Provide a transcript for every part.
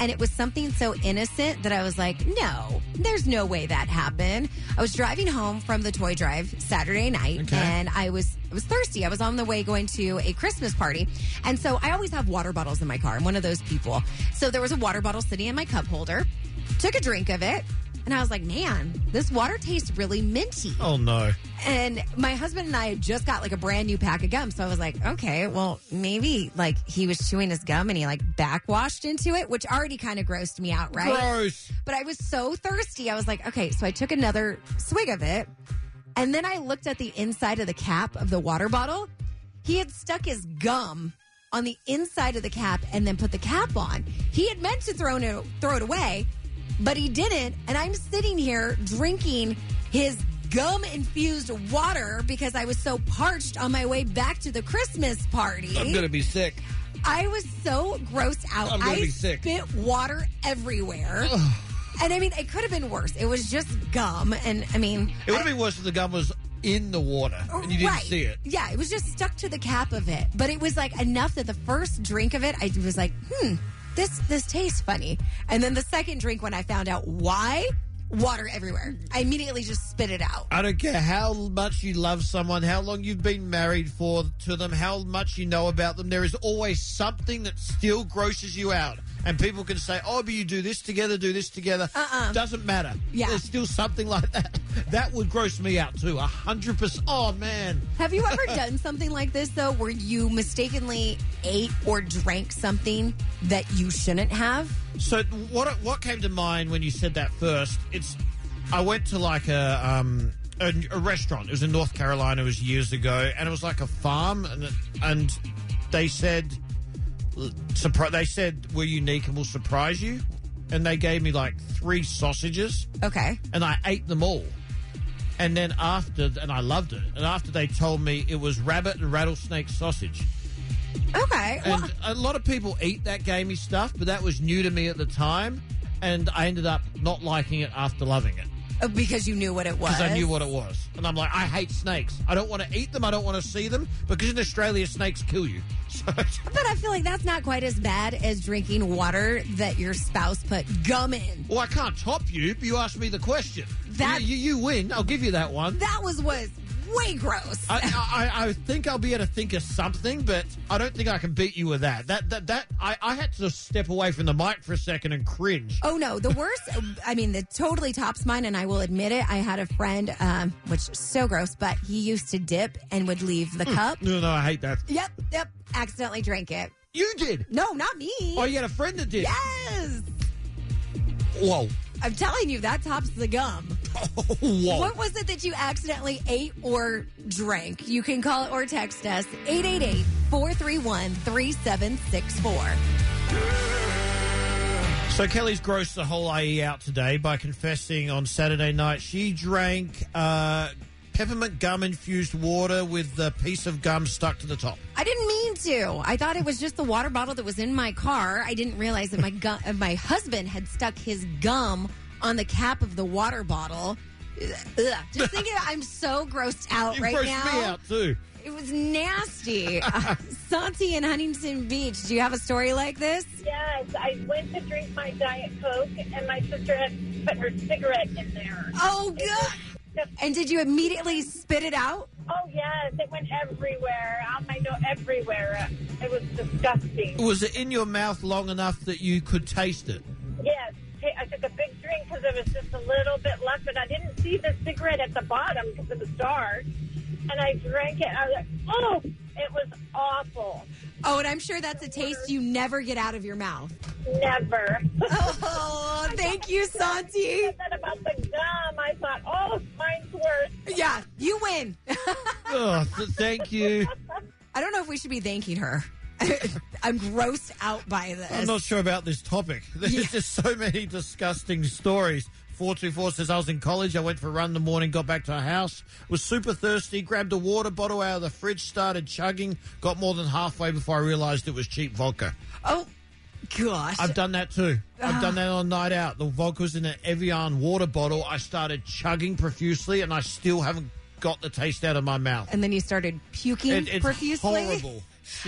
And it was something so innocent that I was like, no, there's no way that happened. I was driving home from the toy drive Saturday night and I was I was thirsty. I was on the way going to a Christmas party. And so I always have water bottles in my car. I'm one of those people. So there was a water bottle sitting in my cup holder. Took a drink of it. And I was like, man, this water tastes really minty. Oh no. And my husband and I had just got like a brand new pack of gum. So I was like, okay, well, maybe like he was chewing his gum and he like backwashed into it, which already kind of grossed me out, right? Gross. But I was so thirsty. I was like, okay, so I took another swig of it. And then I looked at the inside of the cap of the water bottle. He had stuck his gum on the inside of the cap and then put the cap on. He had meant to throw it, throw it away, but he didn't. And I'm sitting here drinking his gum infused water because I was so parched on my way back to the Christmas party. I'm gonna be sick. I was so grossed out. I'm gonna be sick. spit water everywhere. and I mean, it could have been worse. It was just gum. And I mean, It would have been worse if the gum was in the water and you didn't right. see it. Yeah, it was just stuck to the cap of it. But it was like enough that the first drink of it, I was like, hmm, this this tastes funny. And then the second drink, when I found out why, water everywhere. I immediately just spit it out. I don't care how much you love someone, how long you've been married for to them, how much you know about them. There is always something that still grosses you out. And people can say, "Oh, but you do this together, do this together." Uh-uh. Doesn't matter. Yeah. there's still something like that. That would gross me out too. A hundred percent. Oh man. Have you ever done something like this though, where you mistakenly ate or drank something that you shouldn't have? So what what came to mind when you said that first? It's I went to like a um a, a restaurant. It was in North Carolina. It was years ago, and it was like a farm, and and they said surprise. They said we're unique and we'll surprise you, and they gave me like three sausages, Okay. and I ate them all. And then after, and I loved it. And after they told me it was rabbit and rattlesnake sausage. Okay. Well, And a lot of people eat that gamey stuff, but that was new to me at the time. And I ended up not liking it after loving it Uh, because you knew what it was. because I knew what it was. And I'm like, I hate snakes. I don't want to eat them. I don't want to see them because in Australia, snakes kill you. So, But I feel like that's not quite as bad as drinking water that your spouse put gum in. well, I can't top you, but you asked me the question. That- you, you, you win. I'll give you that one. That was was way gross. I, I, I think I'll be able to think of something, but I don't think I can beat you with that. That that that I, I had to step away from the mic for a second and cringe. Oh no, the worst. I mean, the totally tops mine, and I will admit it. I had a friend, um, which is so gross, but he used to dip and would leave the cup. No, no, I hate that. Yep, yep. Accidentally drank it. You did. No, not me. Oh, you had a friend that did. Yes, Whoa. I'm telling you, that tops the gum. Whoa. What was it that you accidentally ate or drank? You can call it or text us 888 431 3764. So Kelli's grossed the whole IE out today by confessing on Saturday night she drank uh, peppermint gum infused water with a piece of gum stuck to the top. I didn't mean to. I thought it was just the water bottle that was in my car. I didn't realize that my gu- my husband had stuck his gum on the cap of the water bottle. Ugh. Just thinking, I'm so grossed out You right grossed now. me out too. It was nasty. Uh, Santi in Huntington Beach. Do you have a story like this? Yes, I went to drink my Diet Coke, and my sister had put her cigarette in there. Oh, God. And did you immediately spit it out? Oh, yes, it went everywhere, out my nose, everywhere. It was disgusting. Was it in your mouth long enough that you could taste it? Big drink because there was just a little bit left, but I didn't see the cigarette at the bottom because it was dark. And I drank it. I was like, oh, it was awful. Oh, and I'm sure that's a taste you never get out of your mouth. Never. Oh, thank you, Santi. said about the gum. I thought, oh, mine's worse. Yeah, you win. Oh, th- thank you. I don't know if we should be thanking her. I'm grossed out by this. I'm not sure about this topic. There's Yeah. just so many disgusting stories. 424 says I was in college. I went for a run in the morning, got back to our house, was super thirsty, grabbed a water bottle out of the fridge, started chugging, got more than halfway before I realized it was cheap vodka. Oh, gosh. I've done that too. I've done ah. that on a night out. The vodka was in an Evian water bottle. I started chugging profusely, and I still haven't got the taste out of my mouth. and then you started puking It- it's profusely. horrible.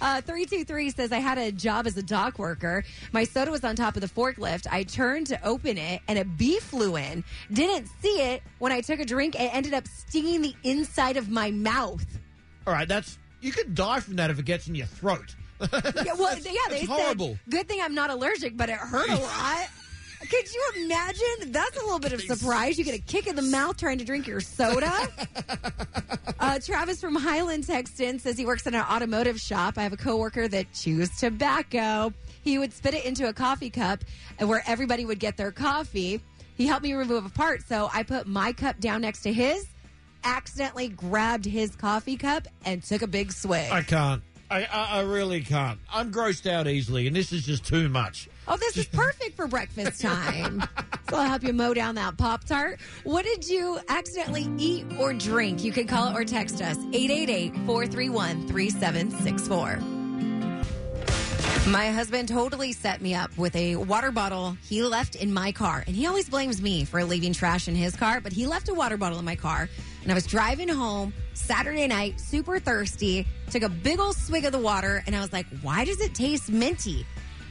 Uh, 323 says, I had a job as a dock worker. My soda was on top of the forklift. I turned to open it and a bee flew in. Didn't see it. When I took a drink, it ended up stinging the inside of my mouth. All right, that's you could die from that if it gets in your throat. Yeah, well, yeah, they It's said, horrible. good thing I'm not allergic, but it hurt a lot. Could you imagine? That's a little bit of surprise. You get a kick in the mouth trying to drink your soda. uh, Travis from Highland texts in says he works in an automotive shop. I have a coworker that chews tobacco. He would spit it into a coffee cup where everybody would get their coffee. He helped me remove a part, so I put my cup down next to his, accidentally grabbed his coffee cup, and took a big swig. I can't. I, I, I really can't. I'm grossed out easily, and this is just too much. Oh, this is perfect for breakfast time. so I'll help you mow down that Pop Tart. What did you accidentally eat or drink? You can call or text us 888 431 3764. My husband totally set me up with a water bottle he left in my car. And he always blames me for leaving trash in his car, but he left a water bottle in my car. And I was driving home Saturday night, super thirsty, took a big old swig of the water, and I was like, why does it taste minty?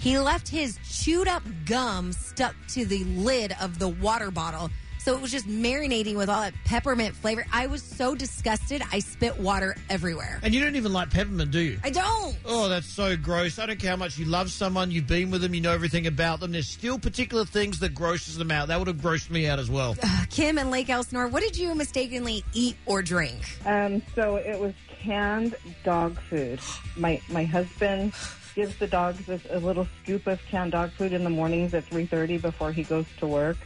He left his chewed up gum stuck to the lid of the water bottle. So it was just marinating with all that peppermint flavor. I was so disgusted, I spit water everywhere. And you don't even like peppermint, do you? I don't. Oh, that's so gross. I don't care how much you love someone, you've been with them, you know everything about them. There's still particular things that grosses them out. That would have grossed me out as well. Kim and Lake Elsinore, what did you mistakenly eat or drink? Um, so it was canned dog food. My my husband gives the dogs a, a little scoop of canned dog food in the mornings at three thirty before he goes to work.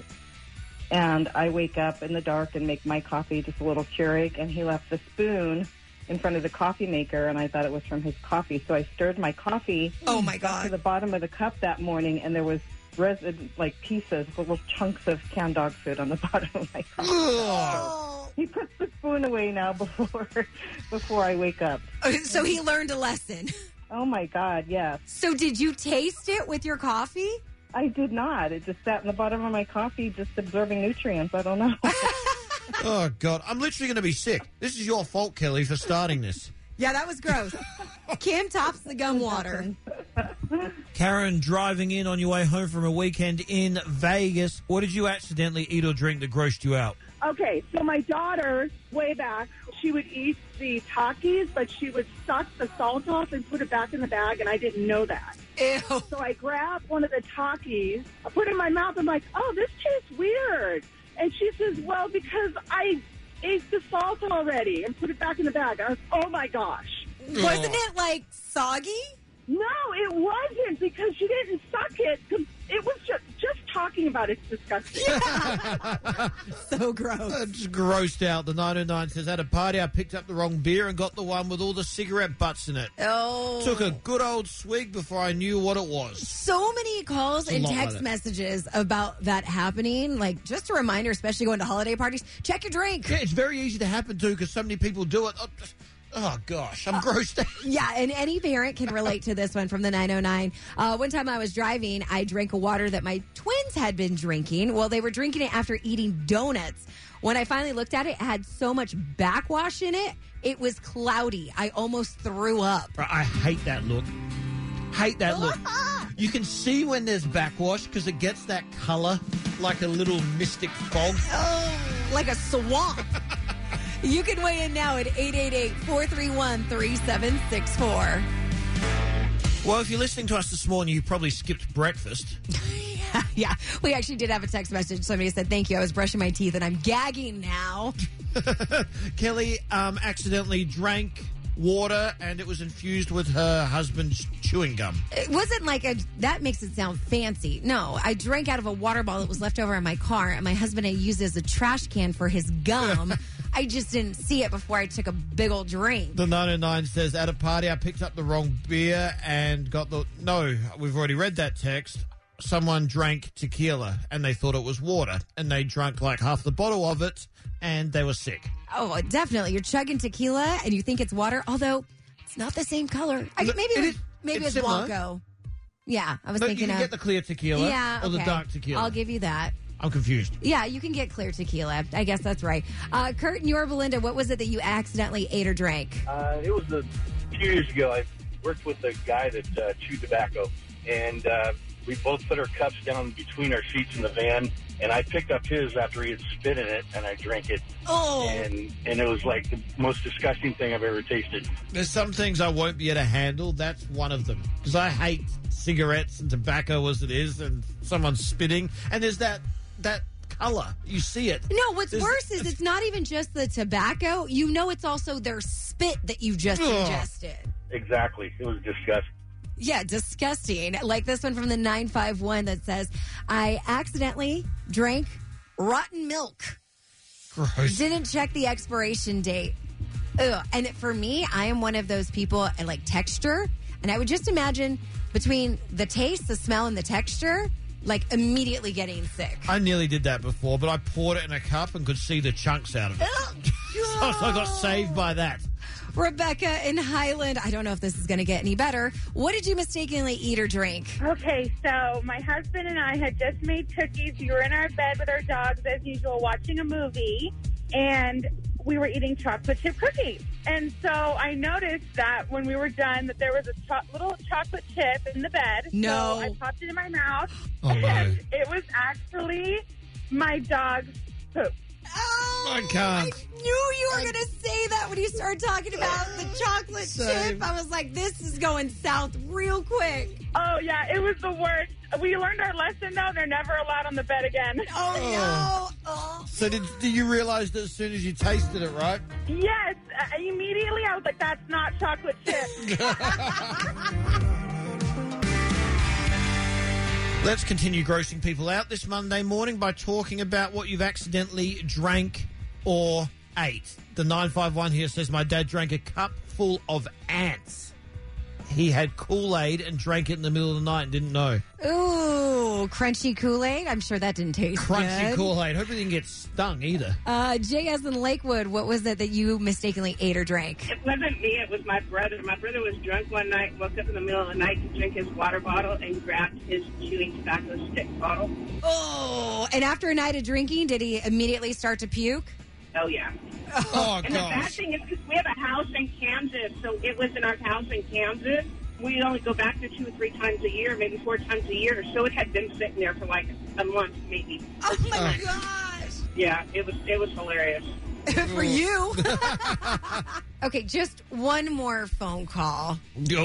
And I wake up in the dark and make my coffee, just a little Keurig, and he left the spoon in front of the coffee maker, and I thought it was from his coffee. So I stirred my coffee. Oh my got to the bottom of the cup that morning, and there was resin, like pieces, little chunks of canned dog food on the bottom of my coffee. Oh. He puts the spoon away now before before I wake up. So he learned a lesson. Oh my God, yes. So did you taste it with your coffee? I did not. It just sat in the bottom of my coffee, just absorbing nutrients. I don't know. Oh, God. I'm literally going to be sick. This is your fault, Kelli, for starting this. Yeah, that was gross. Kim tops the gum water. Karen, driving in on your way home from a weekend in Vegas. What did you accidentally eat or drink that grossed you out? Okay, so my daughter, way back, she would eat the Takis, but she would suck the salt off and put it back in the bag, and I didn't know that. Ew. So I grabbed one of the Takis, I put it in my mouth, I'm like, oh, this tastes weird. And she says, well, because I ate the salt already and put it back in the bag. I was, oh my gosh. Wasn't it like soggy? No, it wasn't because she didn't suck it. 'Cause It was just, just talking about it's disgusting. So gross. Just grossed out. The 909 says, at a party, I picked up the wrong beer and got the one with all the cigarette butts in it. Oh. Took a good old swig before I knew what it was. so many calls It's a and lot like text that. messages about that happening. Like, just a reminder, especially going to holiday parties, check your drink. Yeah, it's very easy to happen too because so many people do it. Oh, just- Oh gosh, I'm grossed out. Yeah, and any parent can relate to this one from the 909. Uh, one time I was driving, I drank a water that my twins had been drinking. Well, they were drinking it after eating donuts. When I finally looked at it, it had so much backwash in it, it was cloudy. I almost threw up. I hate that look. Hate that look. You can see when there's backwash because it gets that color like a little mystic fog. Oh, like a swamp. You can weigh in now at 888 431 3764. Well, if you're listening to us this morning, you probably skipped breakfast. Yeah, we actually did have a text message. Somebody said, Thank you. I was brushing my teeth and I'm gagging now. Kelli um, accidentally drank water and it was infused with her husband's chewing gum. It wasn't like a, that makes it sound fancy. No, I drank out of a water bottle that was left over in my car, and my husband had used it as a trash can for his gum. I just didn't see it before I took a big old drink. The 909 says, at a party, I picked up the wrong beer and got the. No, we've already read that text. Someone drank tequila and they thought it was water, and they drank like half the bottle of it and they were sick. Oh, definitely. You're chugging tequila and you think it's water, although it's not the same color. I, maybe it is- maybe it's it's. Blanco. Yeah, I was But thinking you can of get the clear tequila yeah, or the dark tequila. I'll give you that. I'm confused. Yeah, you can get clear tequila. I guess that's right. Uh, Kurt and Yorba Linda, what was it that you accidentally ate or drank? Uh, it was a few years ago. I worked with a guy that uh, chewed tobacco, and uh, we both put our cups down between our seats in the van. And I picked up his after he had spit in it, and I drank it. Oh, And and it was like the most disgusting thing I've ever tasted. There's some things I won't be able to handle. That's one of them. Because I hate cigarettes and tobacco as it is, and someone spitting. And there's that that color. You see it. No, what's There's- worse is it's not even just the tobacco. You know, it's also their spit that you just Ugh. ingested. Exactly, it was disgusting. Yeah, disgusting. Like this one from the 951 that says, I accidentally drank rotten milk. Gross. Didn't check the expiration date. Ugh. And for me, I am one of those people I like texture. And I would just imagine between the taste, the smell, and the texture, like immediately getting sick. I nearly did that before, but I poured it in a cup and could see the chunks out of it. Oh, so, so I got saved by that. Rebecca in Highland, I don't know if this is going to get any better. What did you mistakenly eat or drink? Okay, so my husband and I had just made cookies. We were in our bed with our dogs as usual, watching a movie, and we were eating chocolate chip cookies. And so I noticed that when we were done, that there was a cho- little chocolate chip in the bed. No. So I popped it in my mouth, Oh, no. and it was actually my dog's poop. Oh, I can't. knew you were going to say that when you started talking about the chocolate Same. chip. I was like, this is going south real quick. Oh yeah, it was the worst. We learned our lesson though. They're never allowed on the bed again. Oh, no. Oh. So did, did you realize that as soon as you tasted it, right? Yes, uh, immediately I was like, "That's not chocolate chip." Let's continue grossing people out this Monday morning by talking about what you've accidentally drank or ate. The 951 here says, My dad drank a cup full of ants. He had Kool Aid and drank it in the middle of the night and didn't know. Ooh, crunchy Kool Aid. I'm sure that didn't taste Crunchy good. Kool Aid. Hope you didn't get stung either. Uh, JS in Lakewood, what was it that you mistakenly ate or drank? It wasn't me, it was my brother. My brother was drunk one night, woke up in the middle of the night to drink his water bottle and grabbed his chewing tobacco stick bottle. Oh, and after a night of drinking, did he immediately start to puke? Oh, yeah. Oh, And the bad thing is, because we have a house in Kansas, so it was in our house in Kansas. We only go back there two or three times a year, maybe four times a year. So it had been sitting there for like a month, maybe. Oh my gosh. Yeah, it was it was hilarious. For you. okay, just one more phone call.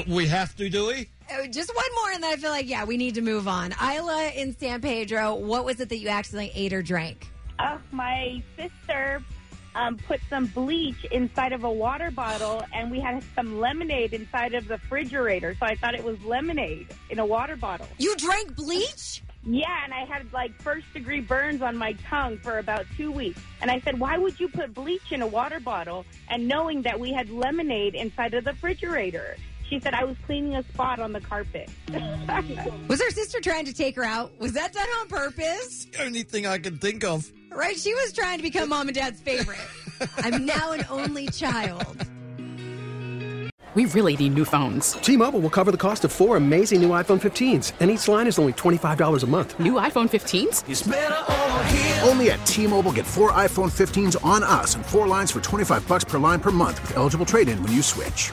We have to, do we? Uh, Just one more, and then I feel like, yeah, we need to move on. Isla in San Pedro, what was it that you accidentally ate or drank? Oh, my sister um, put some bleach inside of a water bottle, and we had some lemonade inside of the refrigerator. So I thought it was lemonade in a water bottle. You drank bleach? Yeah, and I had like first degree burns on my tongue for about two weeks. And I said, Why would you put bleach in a water bottle? And knowing that we had lemonade inside of the refrigerator. She said, I was cleaning a spot on the carpet. Was her sister trying to take her out? Was that done on purpose? The only thing I can think of. Right? She was trying to become mom and dad's favorite. I'm now an only child. We really need new phones. T-Mobile will cover the cost of four amazing new iPhone 15s, and each line is only $25 a month. New iPhone 15s? Only at T-Mobile get four iPhone 15s on us and four lines for 25 bucks per line per month with eligible trade-in when you switch.